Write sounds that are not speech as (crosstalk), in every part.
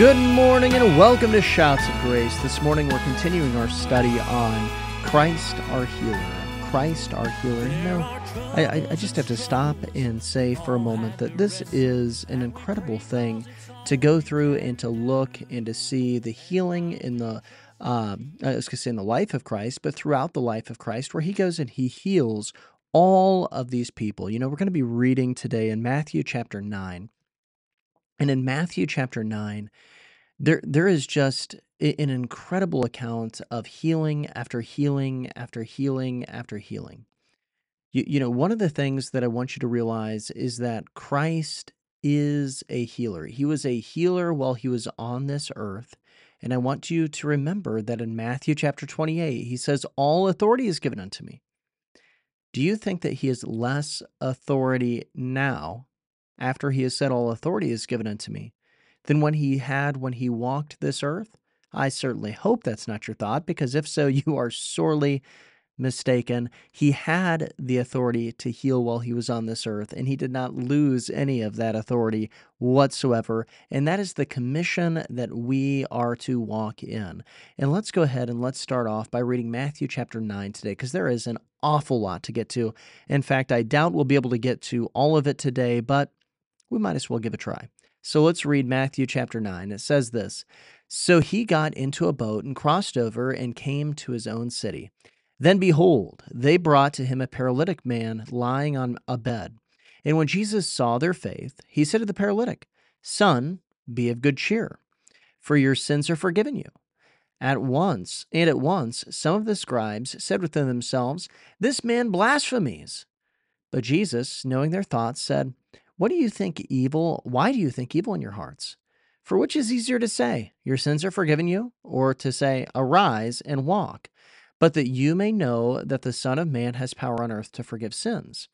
Good morning and welcome to Shouts of Grace. This morning we're continuing our study on Christ our Healer. Christ our Healer. You know, I, I just have to stop and say for a moment that this is an incredible thing to go through and to look and to see the healing in the um, I was going to say in the life of Christ, but throughout the life of Christ, where he goes and he heals all of these people. You know, we're going to be reading today in Matthew chapter 9. And in Matthew chapter 9, there there is just an incredible account of healing after healing after healing after healing. You, you know, one of the things that I want you to realize is that Christ is a healer. He was a healer while he was on this earth. And I want you to remember that in Matthew chapter 28, he says, All authority is given unto me. Do you think that he has less authority now after he has said, All authority is given unto me, than when he had when he walked this earth? I certainly hope that's not your thought, because if so, (laughs) you are sorely mistaken. He had the authority to heal while he was on this earth, and he did not lose any of that authority whatsoever. And that is the commission that we are to walk in. And let's go ahead and let's start off by reading Matthew chapter 9 today, because there is an awful lot to get to. In fact, I doubt we'll be able to get to all of it today, but we might as well give a try. So let's read Matthew chapter 9. It says this So he got into a boat and crossed over and came to his own city. Then behold, they brought to him a paralytic man lying on a bed. And when Jesus saw their faith, he said to the paralytic, Son, be of good cheer, for your sins are forgiven you. At once, and at once, some of the scribes said within themselves, This man blasphemies. But Jesus, knowing their thoughts, said, what do you think evil? Why do you think evil in your hearts? For which is easier to say, Your sins are forgiven you, or to say, Arise and walk, but that you may know that the Son of Man has power on earth to forgive sins?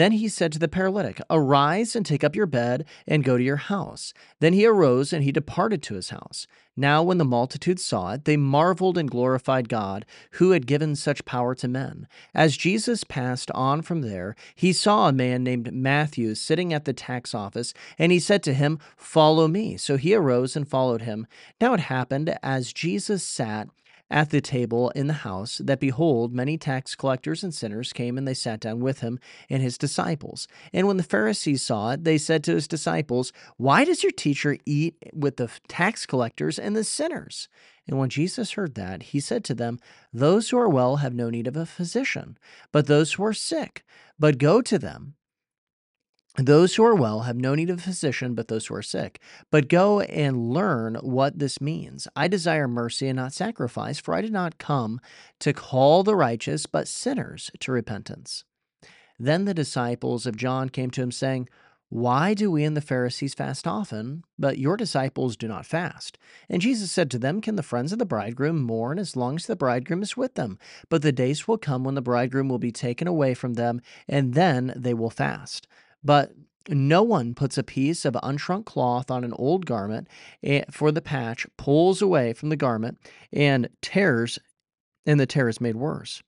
Then he said to the paralytic, Arise and take up your bed and go to your house. Then he arose and he departed to his house. Now, when the multitude saw it, they marveled and glorified God, who had given such power to men. As Jesus passed on from there, he saw a man named Matthew sitting at the tax office, and he said to him, Follow me. So he arose and followed him. Now it happened, as Jesus sat, at the table in the house that behold many tax collectors and sinners came and they sat down with him and his disciples and when the pharisees saw it they said to his disciples why does your teacher eat with the tax collectors and the sinners and when Jesus heard that, he said to them, Those who are well have no need of a physician, but those who are sick. But go to them those who are well have no need of a physician, but those who are sick. But go and learn what this means. I desire mercy and not sacrifice, for I did not come to call the righteous, but sinners to repentance. Then the disciples of John came to him, saying, Why do we and the Pharisees fast often, but your disciples do not fast? And Jesus said to them, Can the friends of the bridegroom mourn as long as the bridegroom is with them? But the days will come when the bridegroom will be taken away from them, and then they will fast. But no one puts a piece of unshrunk cloth on an old garment eh, for the patch, pulls away from the garment, and tears, and the tear is made worse.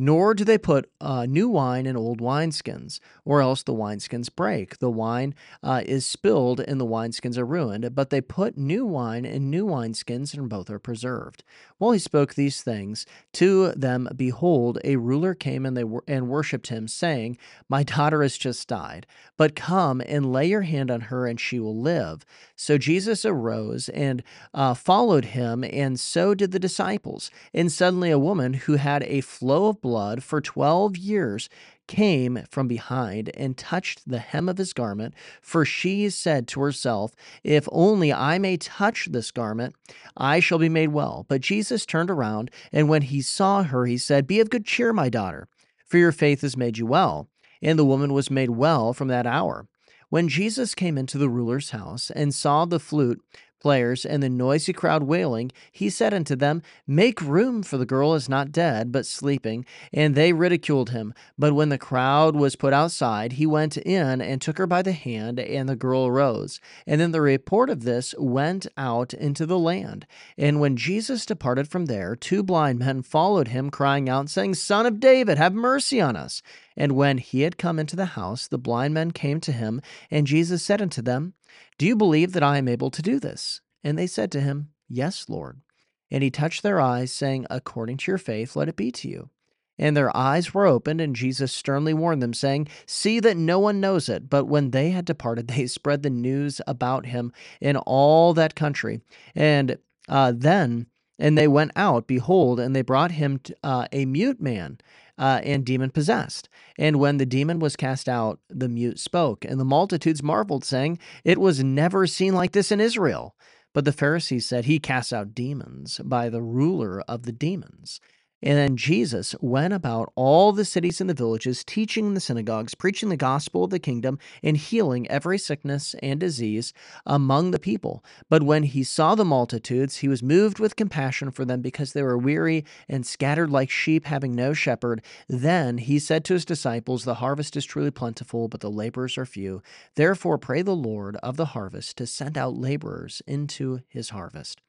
Nor do they put uh, new wine in old wineskins, or else the wineskins break. The wine uh, is spilled, and the wineskins are ruined. But they put new wine in new wineskins, and both are preserved. While he spoke these things to them, behold, a ruler came and they wor- and worshipped him, saying, My daughter has just died, but come and lay your hand on her, and she will live. So Jesus arose and uh, followed him, and so did the disciples. And suddenly a woman who had a flow of blood for 12 years came from behind and touched the hem of his garment, for she said to herself, If only I may touch this garment, I shall be made well. But Jesus turned around, and when he saw her, he said, Be of good cheer, my daughter, for your faith has made you well. And the woman was made well from that hour. When Jesus came into the ruler's house and saw the flute players and the noisy crowd wailing, he said unto them, Make room, for the girl is not dead, but sleeping. And they ridiculed him. But when the crowd was put outside, he went in and took her by the hand, and the girl arose. And then the report of this went out into the land. And when Jesus departed from there, two blind men followed him, crying out, saying, Son of David, have mercy on us. And when he had come into the house, the blind men came to him, and Jesus said unto them, Do you believe that I am able to do this? And they said to him, Yes, Lord. And he touched their eyes, saying, According to your faith, let it be to you. And their eyes were opened, and Jesus sternly warned them, saying, See that no one knows it. But when they had departed, they (laughs) spread the news about him in all that country. And uh, then, and they went out, behold, and they brought him to, uh, a mute man. Uh, and demon possessed. And when the demon was cast out, the mute spoke, and the multitudes marveled, saying, It was never seen like this in Israel. But the Pharisees said, He casts out demons by the ruler of the demons. And then Jesus went about all the cities and the villages, teaching in the synagogues, preaching the gospel of the kingdom, and healing every sickness and disease among the people. But when he saw the multitudes, he was moved with compassion for them because they were weary and scattered like sheep, having no shepherd. Then he said to his disciples, The harvest is truly plentiful, but the laborers are few. Therefore, pray the Lord of the harvest to send out laborers into his harvest.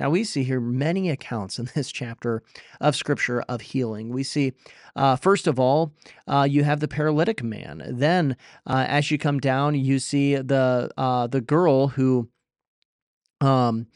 Now, we see here many accounts in (laughs) this chapter of scripture of healing. We see, uh, first of all, uh, you have the paralytic man. Then, uh, as you come down, you see the uh, the girl who. Um,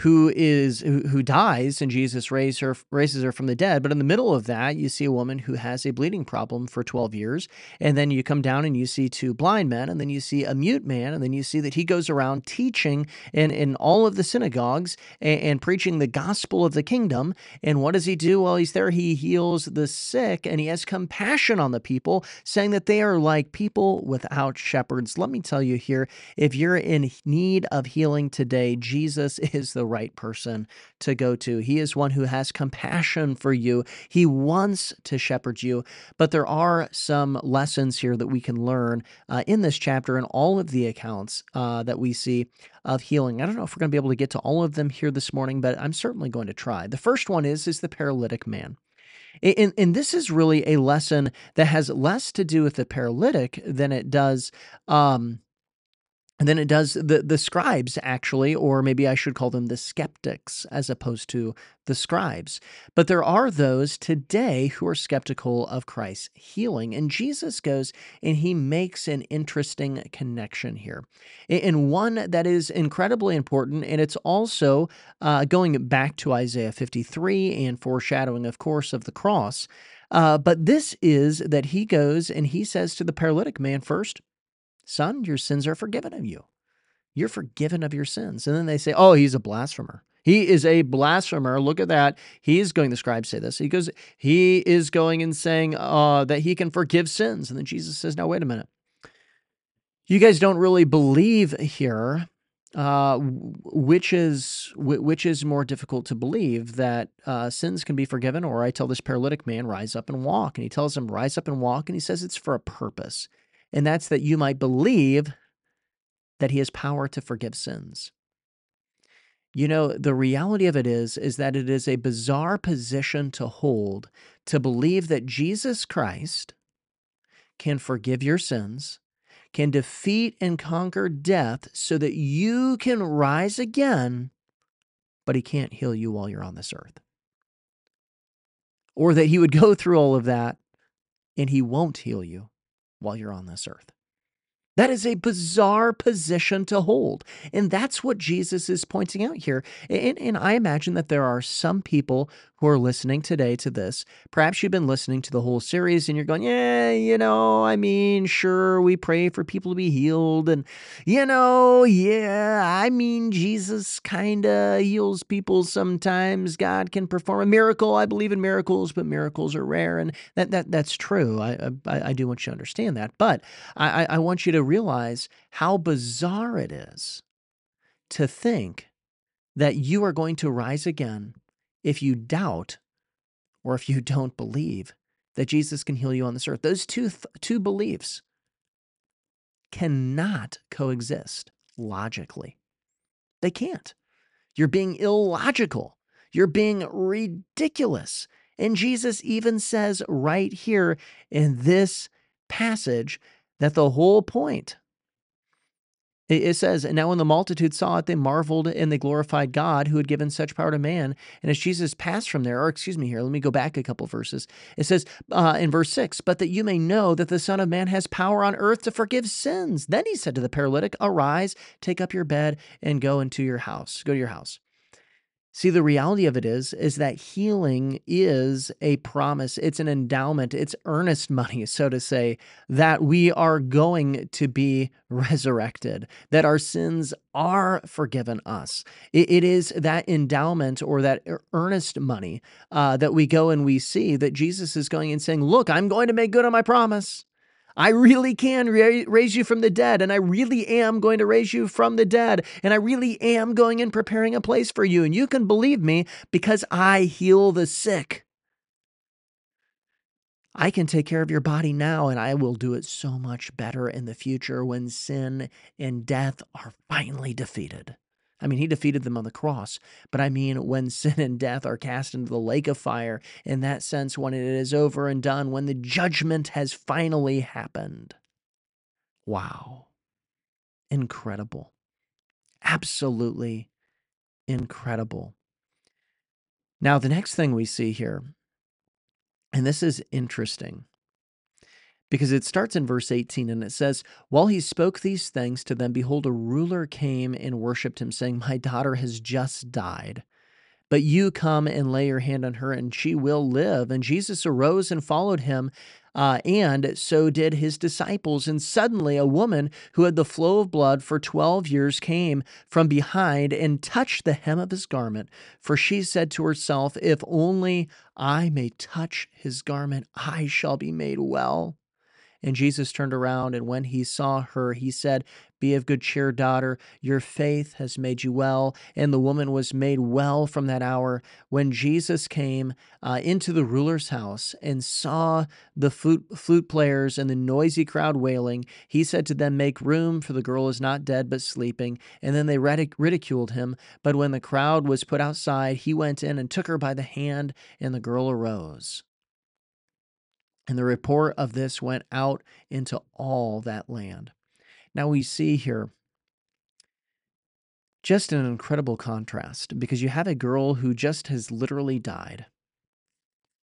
who is who, who dies and Jesus raises her raises her from the dead. But in the middle of that, you see a woman who has a bleeding problem for 12 years. And then you come down and you see two blind men, and then you see a mute man, and then you see that he goes around teaching in, in all of the synagogues and, and preaching the gospel of the kingdom. And what does he do while he's there? He heals the sick and he has compassion on the people, saying that they are like people without shepherds. Let me tell you here, if you're in need of healing today, Jesus (laughs) is the right person to go to. He is one who has compassion for you. He wants to shepherd you. But there are some lessons here that we can learn uh, in this chapter and all of the accounts uh, that we see of healing. I don't know if we're going to be able to get to all of them here this morning, but I'm certainly going to try. The first one is is the paralytic man. And, and, this is really a lesson that has less to do with the paralytic than it does um, and then it does the the scribes actually, or maybe I should call them the skeptics as opposed to the scribes. But there are those today who are skeptical of Christ's healing. And Jesus goes and he makes an interesting connection here. And one that is incredibly important. And it's also uh, going back to Isaiah 53 and foreshadowing, of course, of the cross. Uh, but this is that he goes and he says to the paralytic man first, Son, your sins are forgiven of you. You're forgiven of your sins. And then they say, Oh, he's a blasphemer. He is a blasphemer. Look at that. He is going, the scribes say this. He goes, he is going and saying uh, that he can forgive sins. And then Jesus says, Now, wait a minute. You guys don't really believe here. Uh, which is which is more difficult to believe that uh, sins can be forgiven, or I tell this paralytic man, rise up and walk, and he tells him, rise up and walk, and he says it's for a purpose and that's that you might believe that he has power to forgive sins. You know, the reality of it is is that it is a bizarre position to hold to believe that Jesus Christ can forgive your sins, can defeat and conquer death so that you can rise again, but he can't heal you while you're on this earth. Or that he would go through all of that and he won't heal you while you're on this earth. That is a bizarre position to hold. And that's what Jesus is pointing out here. And, and, I imagine that there are some people who are listening today to this. Perhaps you've been listening to the whole series and you're going, yeah, you know, I mean, sure, we pray for people to be healed. And, you know, yeah, I mean, Jesus kind of heals people sometimes. God can perform a miracle. I believe in miracles, but miracles are rare. And that, that that's true. I, I, I do want you to understand that. But I, I want you to realize how bizarre it is to think that you are going to rise again if you doubt or if you (laughs) don't believe that Jesus can heal you on this earth. Those two, th- two beliefs cannot coexist logically. They can't. You're being illogical. You're being ridiculous. And Jesus even says right here in this passage that the whole point It says, And now when the multitude saw it, they marveled and they glorified God who had given such power to man. And as Jesus passed from there, or excuse me here, let me go back a couple verses. It says uh, in verse 6, But that you may know that the Son of Man has power on earth to forgive sins. Then he said to the paralytic, Arise, take up your bed, and go into your house. Go to your house. See, the reality of it is, is that healing is a promise. It's an endowment. It's earnest money, (laughs) so to say, that we are going to be resurrected, that our sins are forgiven us. it, is that endowment or that earnest money uh, that we go and we see that Jesus is going and saying, Look, I'm going to make good on my promise. I really can ra- raise you from the dead, and I really am going to raise you from the dead, and I really am going and preparing a place for you. And you can believe me because I heal the sick. I can take care of your body now, and I will do it so much better in the future when sin and death are finally defeated. I mean, he defeated them on the cross. But I mean, when (laughs) sin and death are cast into the lake of fire, in that sense, when it is over and done, when the judgment has finally happened. Wow. Incredible. Absolutely incredible. Now, the next thing we see here, and this is interesting because it starts in verse 18 and it says, While he spoke these things to them, behold, a ruler came and worshipped him, saying, My daughter has just died. But you come and lay your hand on her, and she will live. And Jesus arose and followed him, uh, and so did his disciples. And suddenly, a woman who had the flow of blood for 12 years came from behind and touched the hem of his garment. For she said to herself, If only I may touch his garment, I shall be made well. And Jesus turned around, and when he saw her, he said, Be of good cheer, daughter, your faith has made you well. And the woman was made well from that hour. When Jesus came uh, into the ruler's house and saw the flute, flute players and the noisy crowd wailing, he said to them, Make room, for the girl is not dead, but sleeping. And then they ridiculed him. But when the crowd was put outside, he went in and took her by the hand, and the girl arose. And the report of this went out into all that land. Now we see here just an incredible contrast because you have a girl who just has literally died,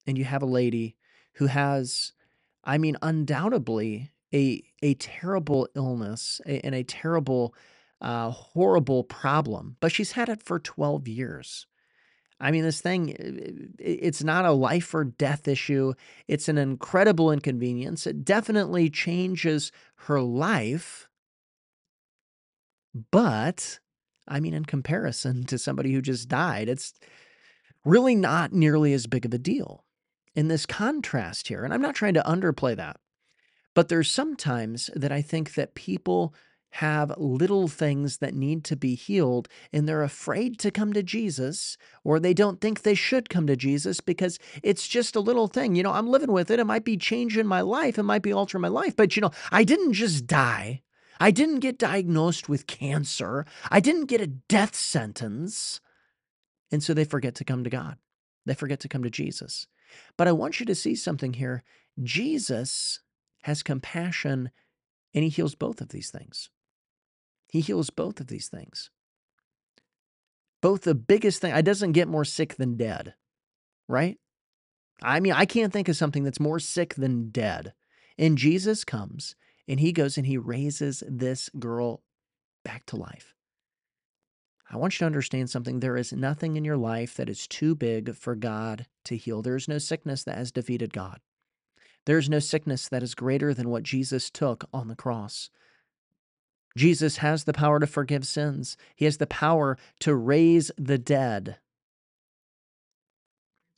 and you have a lady who has, I mean, undoubtedly a, a terrible illness and a terrible, uh, horrible problem, but she's had it for 12 years. I mean, this thing, it's not a life or death issue. It's an incredible inconvenience. It definitely changes her life. But, I mean, in comparison to somebody who just died, it's really not nearly as big of a deal. In this contrast here, and I'm not trying to underplay that, but there's sometimes that I think that people have little things that need to be healed and they're afraid to come to Jesus or they don't think they should come to Jesus because it's just a little thing. You know, I'm living with it. It might be changing my life. It might be altering my life. But, you know, I didn't just die. I didn't get diagnosed with cancer. I didn't get a death sentence. And so they forget to come to God. They forget to come to Jesus. But I want you to see something here. Jesus has compassion and he heals both of these things. He heals both of these things. Both the biggest thing, I doesn't get more sick than dead, right? I mean, I can't think of something that's more sick than dead. And Jesus comes and he goes and he raises this girl back to life. I want you to understand something. There is nothing in your life that is too big for God to heal. There is no sickness that has defeated God. There is no sickness that is greater than what Jesus took on the cross. Jesus has the power to forgive sins, He has the power to raise the dead.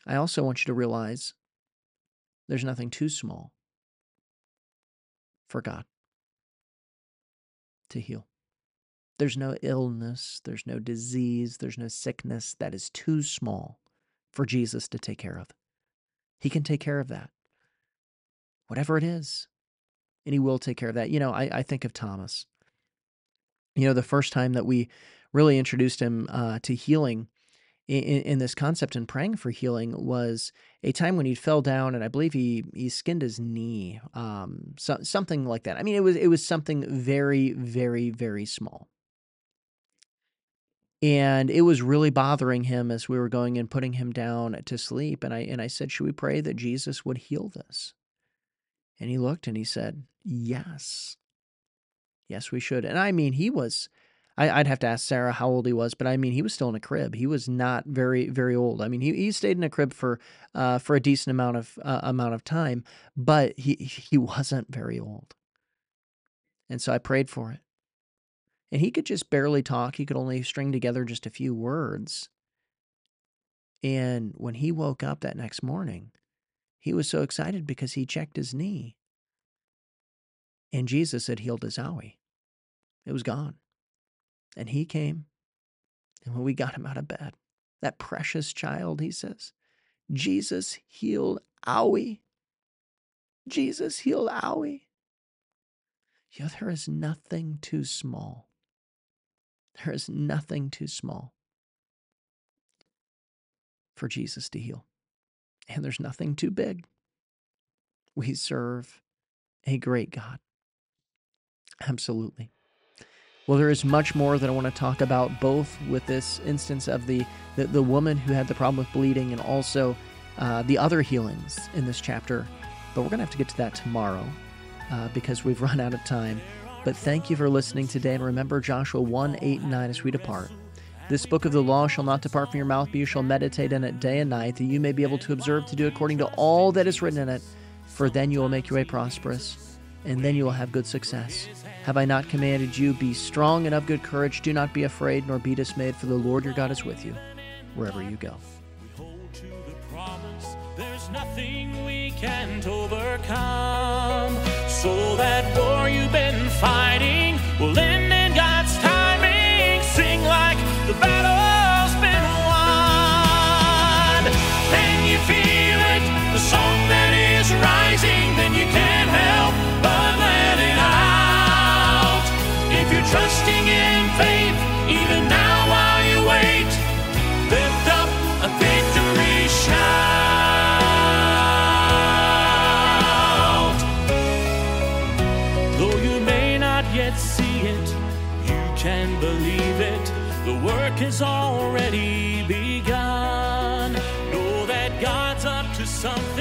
I also want you to realize there's nothing too small for God to heal. There's no illness, there's no disease, there's no sickness that is too small for Jesus to take care of. He can take care of that, whatever it is, and He will take care of that. You know, I, I think of Thomas you know, the first time that we really introduced him uh, to healing in, in this concept and praying for healing was a time when he fell down and I believe he he skinned his knee, um, so, something like that. I mean, it was it was something very very very small, and it was really bothering him as we were going and putting him down to sleep. And I and I said, "Should we pray that Jesus would heal this?" And he looked and he said, "Yes, yes, we should." And I mean, he was I, would have to ask Sarah how old he was, but I mean, he was still in a crib. He was not very, very old. I mean, he, he stayed in a crib for uh, for a decent amount of uh, amount of time, but he he wasn't very old. And so I prayed for it, and he could just barely talk. He could only string together just a few words. And when he woke up that next morning, he was so excited because he checked his knee, and Jesus had healed his owie. It was gone. And he came. And when we got him out of bed, that precious child, he says, Jesus healed Owie. Jesus healed Owie. Yeah, there is nothing too small. There is nothing too small for Jesus to heal. And there's nothing too big. We serve a great God. Absolutely. Well, there is much more that I want to talk about, both with this instance of the, the, the woman who had the problem with bleeding and also uh, the other healings in this chapter. But we're going to have to get to that tomorrow uh, because we've (laughs) run out of time. But thank you for listening today. And remember Joshua 1 8 and 9 as we depart. This book of the law shall not depart from your mouth, but you shall meditate in it day and night, that you may be able to observe to do according to all that is written in it. For then you will make your way prosperous, and then you will have good success. Have I not commanded you? Be strong and of good courage. Do not be afraid, nor be dismayed, for the Lord your God is with you wherever you go. There's nothing we can't overcome. So that war you've been fighting something